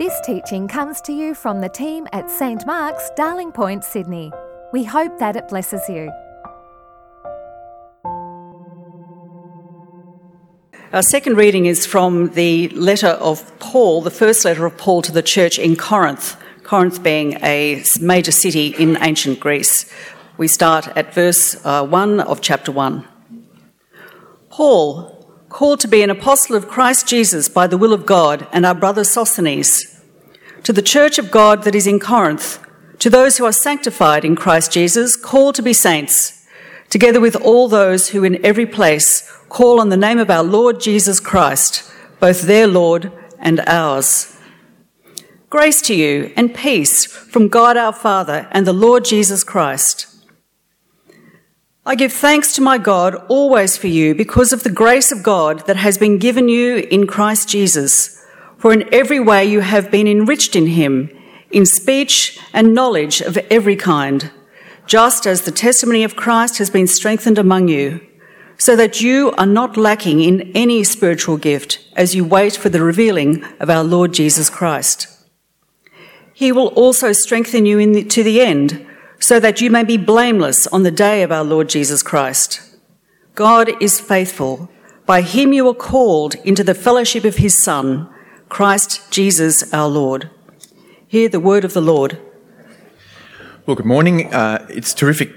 This teaching comes to you from the team at St Mark's, Darling Point, Sydney. We hope that it blesses you. Our second reading is from the letter of Paul, the first letter of Paul to the church in Corinth, Corinth being a major city in ancient Greece. We start at verse uh, 1 of chapter 1. Paul, called to be an apostle of Christ Jesus by the will of God, and our brother Sosthenes, to the church of God that is in Corinth, to those who are sanctified in Christ Jesus, called to be saints, together with all those who in every place call on the name of our Lord Jesus Christ, both their Lord and ours. Grace to you and peace from God our Father and the Lord Jesus Christ. I give thanks to my God always for you because of the grace of God that has been given you in Christ Jesus. For in every way you have been enriched in him, in speech and knowledge of every kind, just as the testimony of Christ has been strengthened among you, so that you are not lacking in any spiritual gift as you wait for the revealing of our Lord Jesus Christ. He will also strengthen you the, to the end so that you may be blameless on the day of our Lord Jesus Christ. God is faithful. By him you are called into the fellowship of his Son, Christ Jesus our Lord. Hear the word of the Lord. Well, good morning. Uh, it's terrific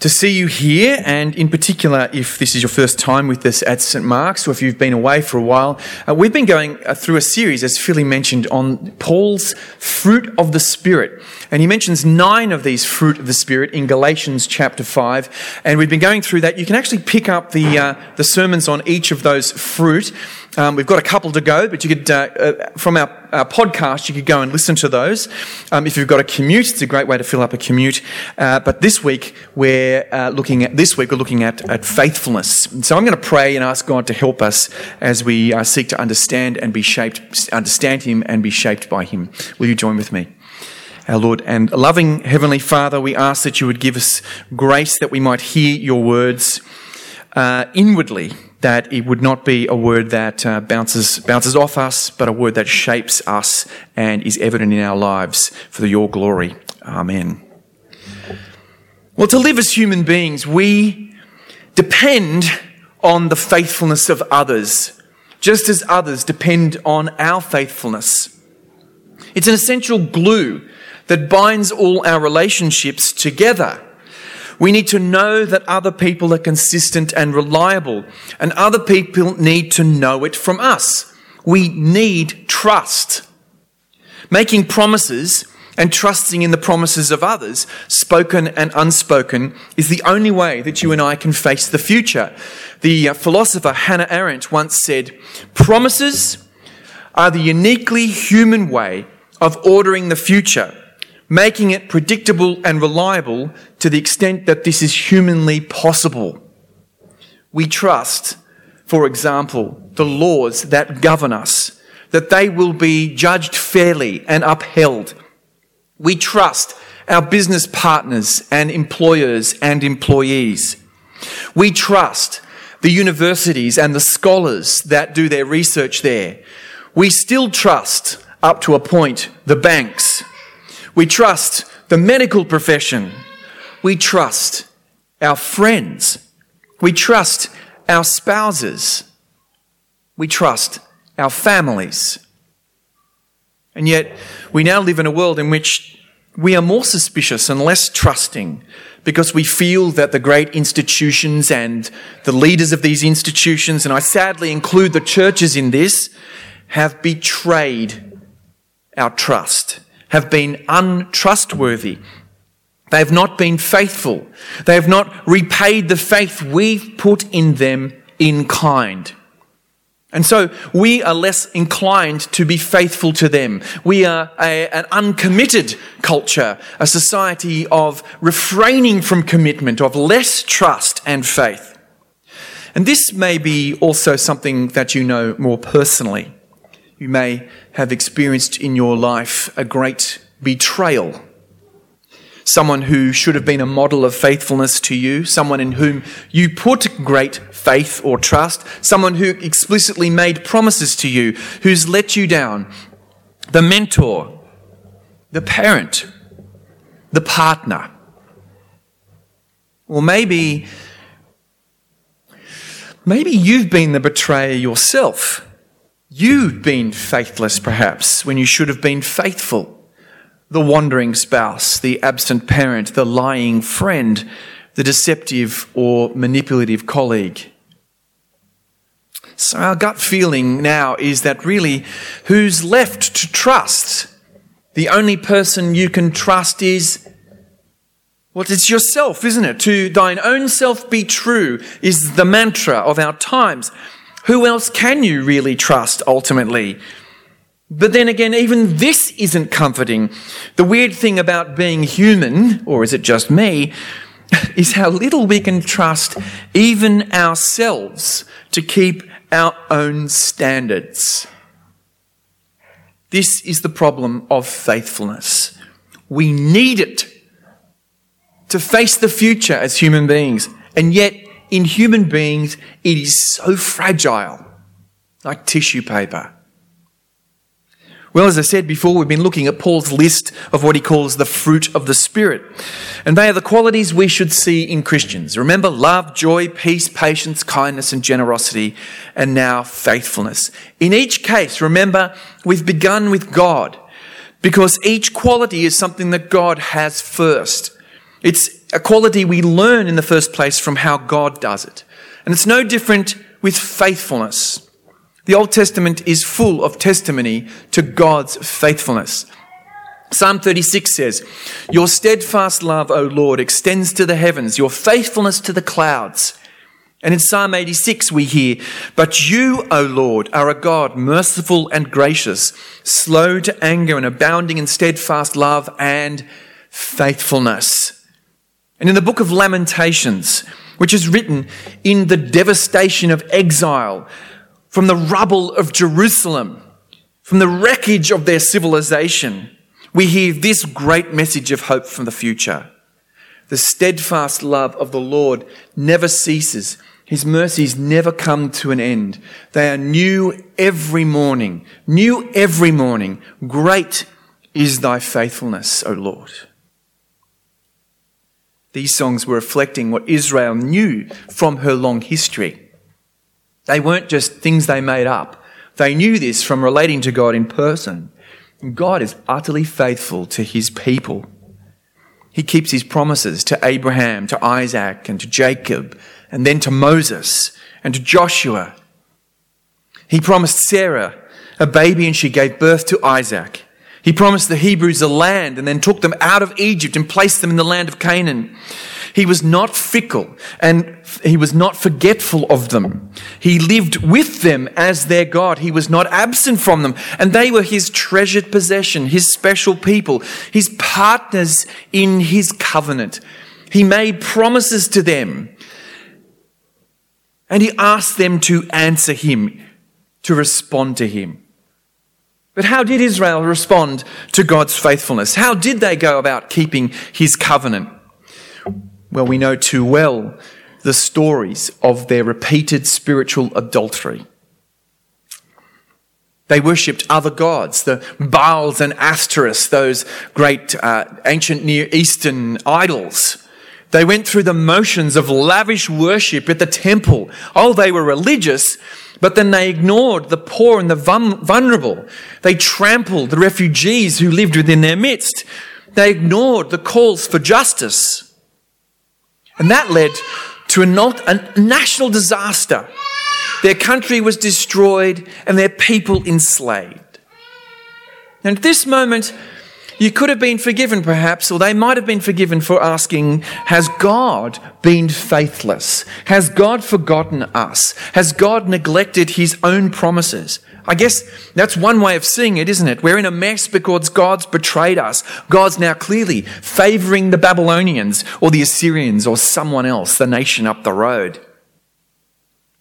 to see you here, and in particular, if this is your first time with us at St Mark's, or if you've been away for a while, uh, we've been going uh, through a series, as Philly mentioned, on Paul's fruit of the Spirit. And he mentions nine of these fruit of the Spirit in Galatians chapter 5. And we've been going through that. You can actually pick up the, uh, the sermons on each of those fruit. Um, we've got a couple to go, but you could, uh, uh, from our, our, podcast, you could go and listen to those. Um, if you've got a commute, it's a great way to fill up a commute. Uh, but this week, we're uh, looking at, this week, we're looking at, at faithfulness. So I'm going to pray and ask God to help us as we uh, seek to understand and be shaped, understand Him and be shaped by Him. Will you join with me? Our Lord and loving Heavenly Father, we ask that you would give us grace that we might hear your words uh, inwardly that it would not be a word that uh, bounces, bounces off us, but a word that shapes us and is evident in our lives for your glory. Amen. Well, to live as human beings, we depend on the faithfulness of others, just as others depend on our faithfulness. It's an essential glue that binds all our relationships together. We need to know that other people are consistent and reliable, and other people need to know it from us. We need trust. Making promises and trusting in the promises of others, spoken and unspoken, is the only way that you and I can face the future. The uh, philosopher Hannah Arendt once said, Promises are the uniquely human way of ordering the future making it predictable and reliable to the extent that this is humanly possible. We trust, for example, the laws that govern us, that they will be judged fairly and upheld. We trust our business partners and employers and employees. We trust the universities and the scholars that do their research there. We still trust, up to a point, the banks we trust the medical profession. We trust our friends. We trust our spouses. We trust our families. And yet, we now live in a world in which we are more suspicious and less trusting because we feel that the great institutions and the leaders of these institutions, and I sadly include the churches in this, have betrayed our trust have been untrustworthy. They have not been faithful. They have not repaid the faith we've put in them in kind. And so we are less inclined to be faithful to them. We are a, an uncommitted culture, a society of refraining from commitment, of less trust and faith. And this may be also something that you know more personally. You may have experienced in your life a great betrayal. Someone who should have been a model of faithfulness to you, someone in whom you put great faith or trust, someone who explicitly made promises to you, who's let you down. the mentor, the parent, the partner. Or maybe, maybe you've been the betrayer yourself. You've been faithless, perhaps, when you should have been faithful. The wandering spouse, the absent parent, the lying friend, the deceptive or manipulative colleague. So, our gut feeling now is that really, who's left to trust? The only person you can trust is, well, it's yourself, isn't it? To thine own self be true is the mantra of our times. Who else can you really trust ultimately? But then again, even this isn't comforting. The weird thing about being human, or is it just me, is how little we can trust even ourselves to keep our own standards. This is the problem of faithfulness. We need it to face the future as human beings. And yet, in human beings, it is so fragile, like tissue paper. Well, as I said before, we've been looking at Paul's list of what he calls the fruit of the Spirit. And they are the qualities we should see in Christians. Remember love, joy, peace, patience, kindness, and generosity, and now faithfulness. In each case, remember, we've begun with God because each quality is something that God has first. It's a quality we learn in the first place from how God does it. And it's no different with faithfulness. The Old Testament is full of testimony to God's faithfulness. Psalm 36 says, Your steadfast love, O Lord, extends to the heavens, your faithfulness to the clouds. And in Psalm 86, we hear, But you, O Lord, are a God merciful and gracious, slow to anger and abounding in steadfast love and faithfulness. And in the book of Lamentations, which is written in the devastation of exile, from the rubble of Jerusalem, from the wreckage of their civilization, we hear this great message of hope from the future. The steadfast love of the Lord never ceases. His mercies never come to an end. They are new every morning. New every morning. Great is thy faithfulness, O Lord. These songs were reflecting what Israel knew from her long history. They weren't just things they made up. They knew this from relating to God in person. God is utterly faithful to his people. He keeps his promises to Abraham, to Isaac, and to Jacob, and then to Moses and to Joshua. He promised Sarah a baby and she gave birth to Isaac. He promised the Hebrews a land and then took them out of Egypt and placed them in the land of Canaan. He was not fickle and he was not forgetful of them. He lived with them as their God. He was not absent from them. And they were his treasured possession, his special people, his partners in his covenant. He made promises to them. And he asked them to answer him, to respond to him. But how did Israel respond to God's faithfulness? How did they go about keeping his covenant? Well, we know too well the stories of their repeated spiritual adultery. They worshipped other gods, the Baals and Ashtoreths, those great uh, ancient Near Eastern idols. They went through the motions of lavish worship at the temple. Oh, they were religious, but then they ignored the poor and the vulnerable. They trampled the refugees who lived within their midst. They ignored the calls for justice. And that led to a, not, a national disaster. Their country was destroyed and their people enslaved. And at this moment, you could have been forgiven, perhaps, or they might have been forgiven for asking, Has God been faithless? Has God forgotten us? Has God neglected his own promises? I guess that's one way of seeing it, isn't it? We're in a mess because God's betrayed us. God's now clearly favoring the Babylonians or the Assyrians or someone else, the nation up the road.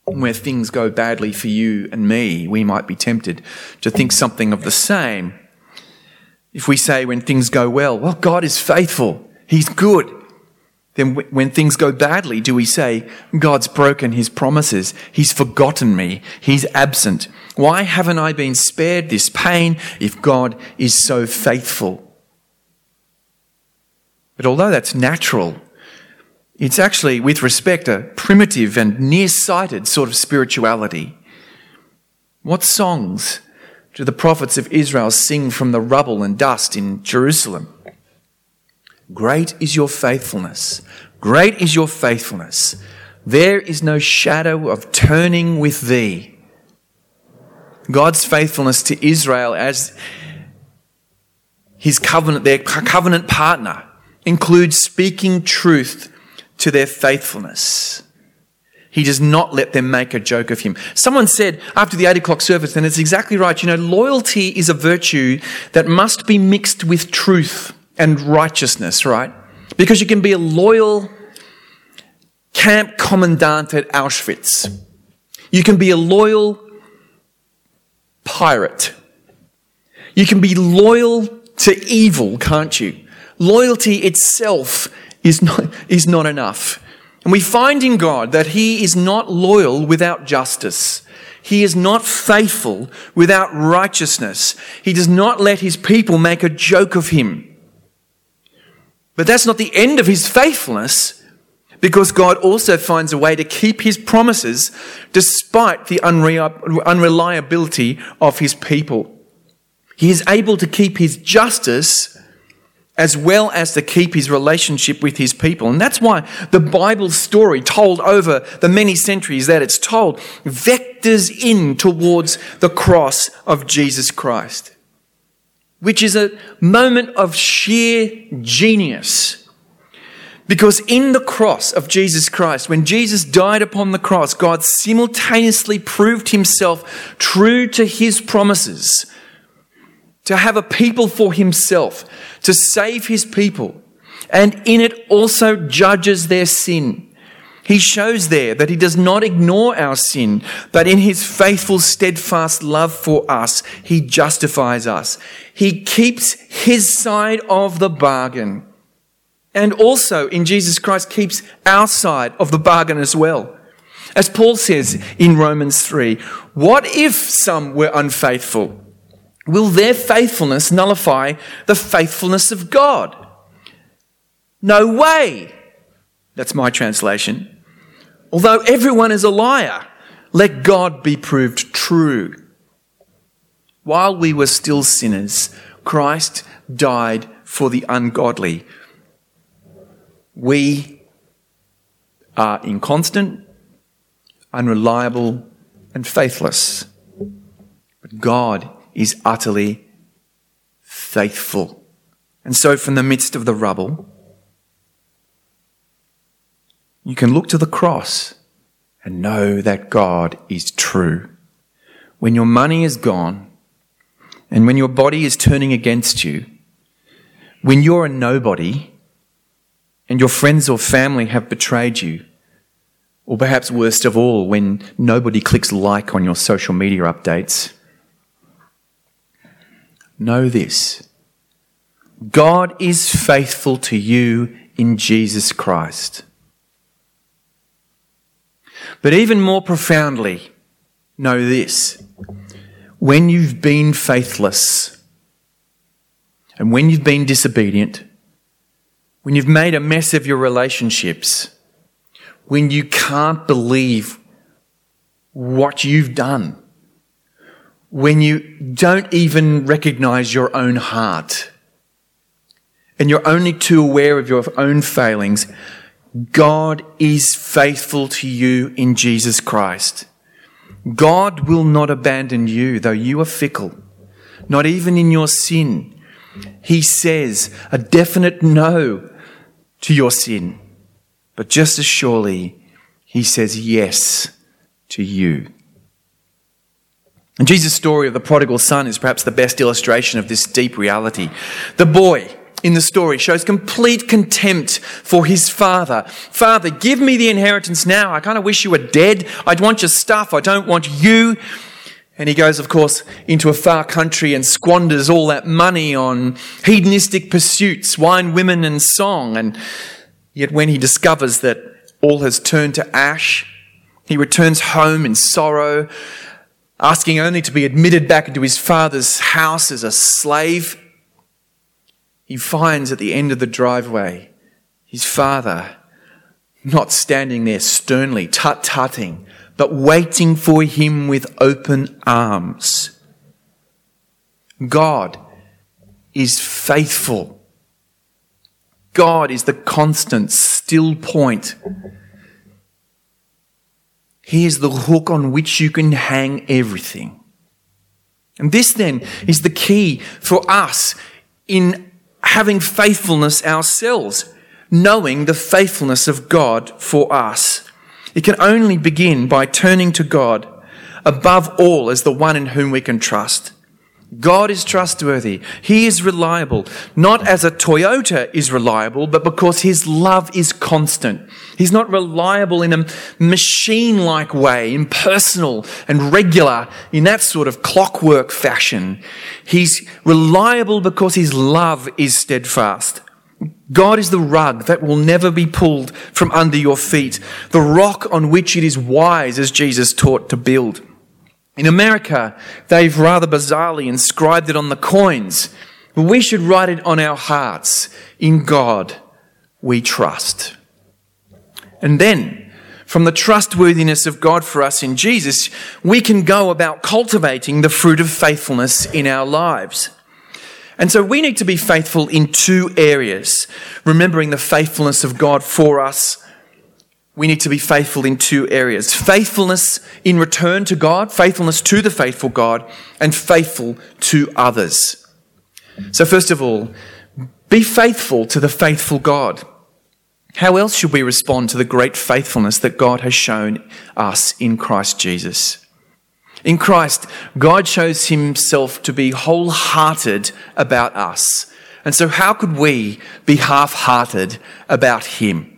Where things go badly for you and me, we might be tempted to think something of the same. If we say when things go well, well, God is faithful, He's good. Then, when things go badly, do we say, God's broken his promises? He's forgotten me. He's absent. Why haven't I been spared this pain if God is so faithful? But although that's natural, it's actually, with respect, a primitive and nearsighted sort of spirituality. What songs do the prophets of Israel sing from the rubble and dust in Jerusalem? Great is your faithfulness. Great is your faithfulness. There is no shadow of turning with thee. God's faithfulness to Israel as his covenant, their covenant partner, includes speaking truth to their faithfulness. He does not let them make a joke of him. Someone said after the eight o'clock service, and it's exactly right, you know, loyalty is a virtue that must be mixed with truth and righteousness, right? Because you can be a loyal camp commandant at Auschwitz. You can be a loyal pirate. You can be loyal to evil, can't you? Loyalty itself is not, is not enough. And we find in God that He is not loyal without justice. He is not faithful without righteousness. He does not let His people make a joke of Him. But that's not the end of his faithfulness, because God also finds a way to keep his promises despite the unreliability of his people. He is able to keep his justice as well as to keep his relationship with his people. And that's why the Bible story, told over the many centuries that it's told, vectors in towards the cross of Jesus Christ which is a moment of sheer genius. Because in the cross of Jesus Christ, when Jesus died upon the cross, God simultaneously proved himself true to his promises to have a people for himself, to save his people, and in it also judges their sin. He shows there that he does not ignore our sin, but in his faithful, steadfast love for us, he justifies us. He keeps his side of the bargain. And also in Jesus Christ keeps our side of the bargain as well. As Paul says in Romans 3, what if some were unfaithful? Will their faithfulness nullify the faithfulness of God? No way. That's my translation. Although everyone is a liar, let God be proved true. While we were still sinners, Christ died for the ungodly. We are inconstant, unreliable, and faithless. But God is utterly faithful. And so, from the midst of the rubble, you can look to the cross and know that God is true. When your money is gone and when your body is turning against you, when you're a nobody and your friends or family have betrayed you, or perhaps worst of all, when nobody clicks like on your social media updates, know this God is faithful to you in Jesus Christ. But even more profoundly, know this when you've been faithless, and when you've been disobedient, when you've made a mess of your relationships, when you can't believe what you've done, when you don't even recognize your own heart, and you're only too aware of your own failings, God is faithful to you in Jesus Christ. God will not abandon you, though you are fickle, not even in your sin. He says a definite no to your sin, but just as surely, He says yes to you. And Jesus' story of the prodigal son is perhaps the best illustration of this deep reality. The boy, in the story shows complete contempt for his father. Father, give me the inheritance now. I kind of wish you were dead. I'd want your stuff. I don't want you. And he goes, of course, into a far country and squanders all that money on hedonistic pursuits, wine, women, and song. And Yet when he discovers that all has turned to ash, he returns home in sorrow, asking only to be admitted back into his father's house as a slave. He finds at the end of the driveway his father not standing there sternly, tut tutting, but waiting for him with open arms. God is faithful. God is the constant, still point. Is the hook on which you can hang everything. And this then is the key for us in having faithfulness ourselves, knowing the faithfulness of God for us. It can only begin by turning to God above all as the one in whom we can trust. God is trustworthy. He is reliable, not as a Toyota is reliable, but because his love is constant. He's not reliable in a machine like way, impersonal and regular in that sort of clockwork fashion. He's reliable because his love is steadfast. God is the rug that will never be pulled from under your feet, the rock on which it is wise, as Jesus taught to build. In America, they've rather bizarrely inscribed it on the coins, but we should write it on our hearts. In God we trust. And then, from the trustworthiness of God for us in Jesus, we can go about cultivating the fruit of faithfulness in our lives. And so we need to be faithful in two areas, remembering the faithfulness of God for us we need to be faithful in two areas faithfulness in return to God, faithfulness to the faithful God, and faithful to others. So, first of all, be faithful to the faithful God. How else should we respond to the great faithfulness that God has shown us in Christ Jesus? In Christ, God shows himself to be wholehearted about us. And so, how could we be half hearted about him?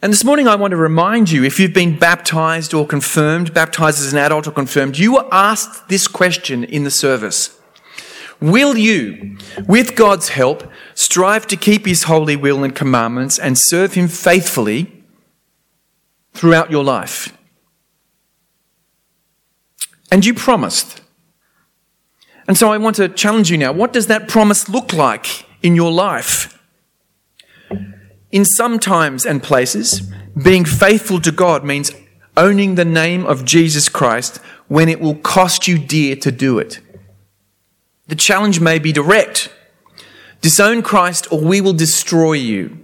And this morning, I want to remind you if you've been baptized or confirmed, baptized as an adult or confirmed, you were asked this question in the service Will you, with God's help, strive to keep His holy will and commandments and serve Him faithfully throughout your life? And you promised. And so I want to challenge you now. What does that promise look like in your life? In some times and places, being faithful to God means owning the name of Jesus Christ when it will cost you dear to do it. The challenge may be direct disown Christ or we will destroy you.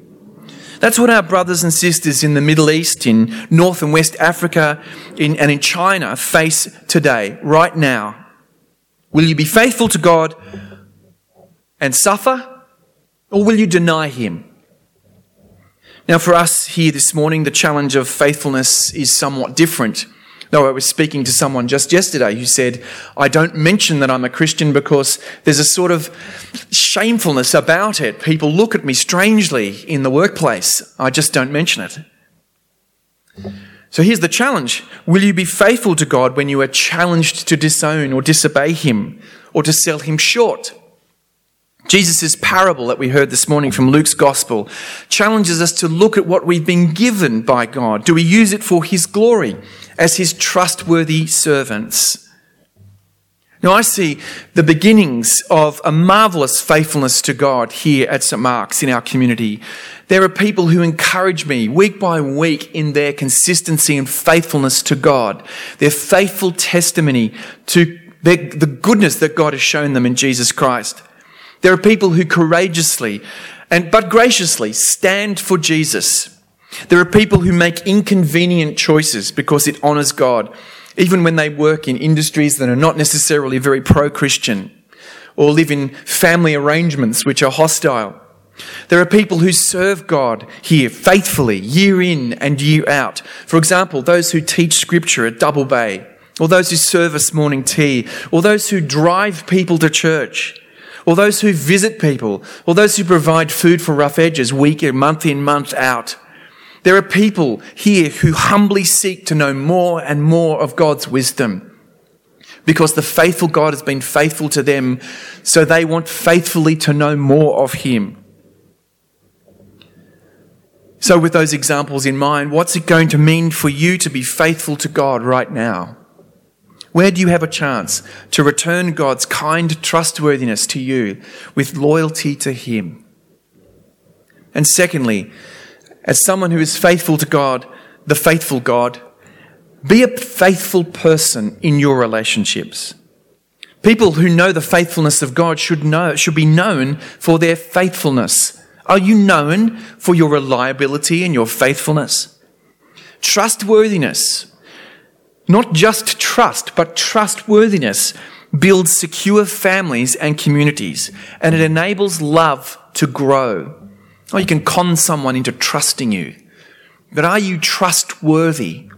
That's what our brothers and sisters in the Middle East, in North and West Africa, in, and in China face today, right now. Will you be faithful to God and suffer, or will you deny Him? Now, for us here this morning, the challenge of faithfulness is somewhat different. Though I was speaking to someone just yesterday who said, I don't mention that I'm a Christian because there's a sort of shamefulness about it. People look at me strangely in the workplace. I just don't mention it. So here's the challenge Will you be faithful to God when you are challenged to disown or disobey Him or to sell Him short? Jesus' parable that we heard this morning from Luke's gospel challenges us to look at what we've been given by God. Do we use it for His glory as His trustworthy servants? Now, I see the beginnings of a marvelous faithfulness to God here at St. Mark's in our community. There are people who encourage me week by week in their consistency and faithfulness to God, their faithful testimony to the goodness that God has shown them in Jesus Christ. There are people who courageously and but graciously stand for Jesus. There are people who make inconvenient choices because it honors God, even when they work in industries that are not necessarily very pro Christian or live in family arrangements which are hostile. There are people who serve God here faithfully, year in and year out. For example, those who teach scripture at Double Bay, or those who serve us morning tea, or those who drive people to church or those who visit people, or those who provide food for rough edges week in, month in, month out. There are people here who humbly seek to know more and more of God's wisdom because the faithful God has been faithful to them, so they want faithfully to know more of Him. So, with those examples in mind, what's it going to mean for you to be faithful to God right now? Where do you have a chance to return God's kind trustworthiness to you with loyalty to Him? And secondly, as someone who is faithful to God, the faithful God, be a faithful person in your relationships. People who know the faithfulness of God should know, should be known for their faithfulness. Are you known for your reliability and your faithfulness? Trustworthiness, not just trust, but trustworthiness builds secure families and communities, and it enables love to grow. Or you can con someone into trusting you. But are you trustworthy?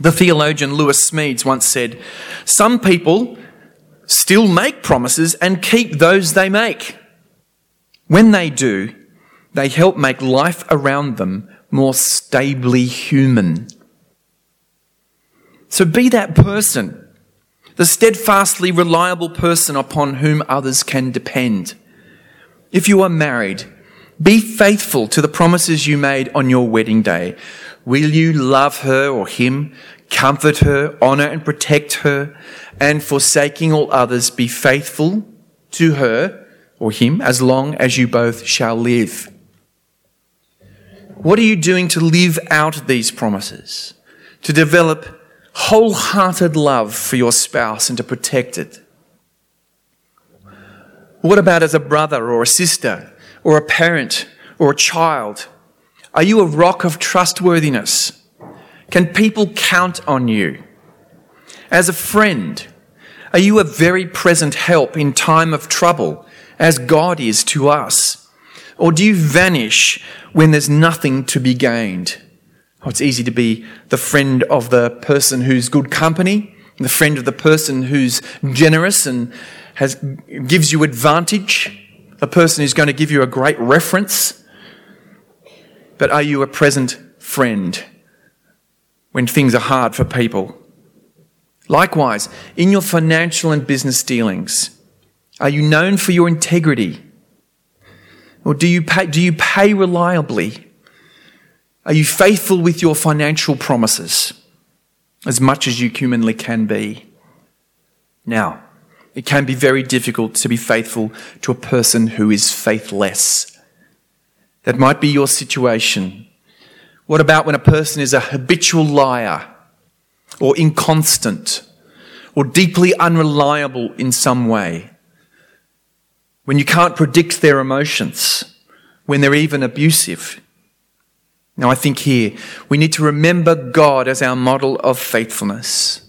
The theologian Lewis Smedes once said, Some people still make promises and keep those they make. When they do, they help make life around them more stably human. So be that person, the steadfastly reliable person upon whom others can depend. If you are married, be faithful to the promises you made on your wedding day. Will you love her or him, comfort her, honor and protect her, and forsaking all others, be faithful to her or him as long as you both shall live. What are you doing to live out these promises? To develop wholehearted love for your spouse and to protect it? What about as a brother or a sister or a parent or a child? Are you a rock of trustworthiness? Can people count on you? As a friend, are you a very present help in time of trouble as God is to us? Or do you vanish when there's nothing to be gained? Oh, it's easy to be the friend of the person who's good company, the friend of the person who's generous and has, gives you advantage, the person who's going to give you a great reference. But are you a present friend when things are hard for people? Likewise, in your financial and business dealings, are you known for your integrity? Or do you pay, do you pay reliably? Are you faithful with your financial promises as much as you humanly can be? Now, it can be very difficult to be faithful to a person who is faithless. That might be your situation. What about when a person is a habitual liar or inconstant or deeply unreliable in some way? when you can't predict their emotions, when they're even abusive. Now, I think here we need to remember God as our model of faithfulness.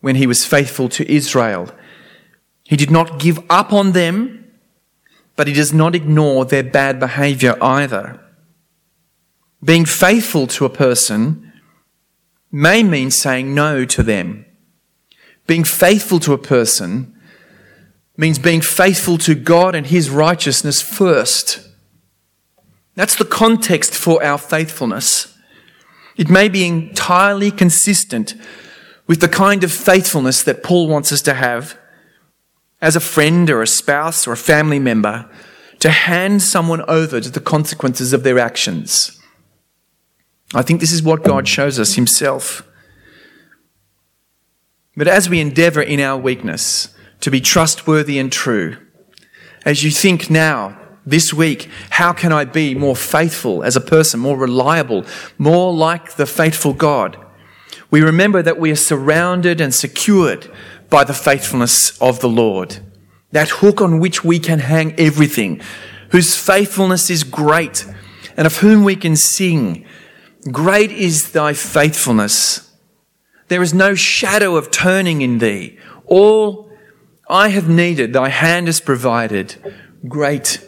When he was faithful to Israel, he did not give up on them, but he does not ignore their bad behavior either. Being faithful to a person may mean saying no to them. Being faithful to a person means being faithful to God and His righteousness first. That's the context for our faithfulness. It may be entirely consistent with the kind of faithfulness that Paul wants us to have as a friend or a spouse or a family member to hand someone over to the consequences of their actions. I think this is what God shows us Himself. But as we endeavor in our weakness, to be trustworthy and true. As you think now, this week, how can I be more faithful as a person, more reliable, more like the faithful God? We remember that we are surrounded and secured by the faithfulness of the Lord. That hook on which we can hang everything, whose faithfulness is great, and of whom we can sing, Great is thy faithfulness. There is no shadow of turning in thee. All I have needed, thy hand has provided. Great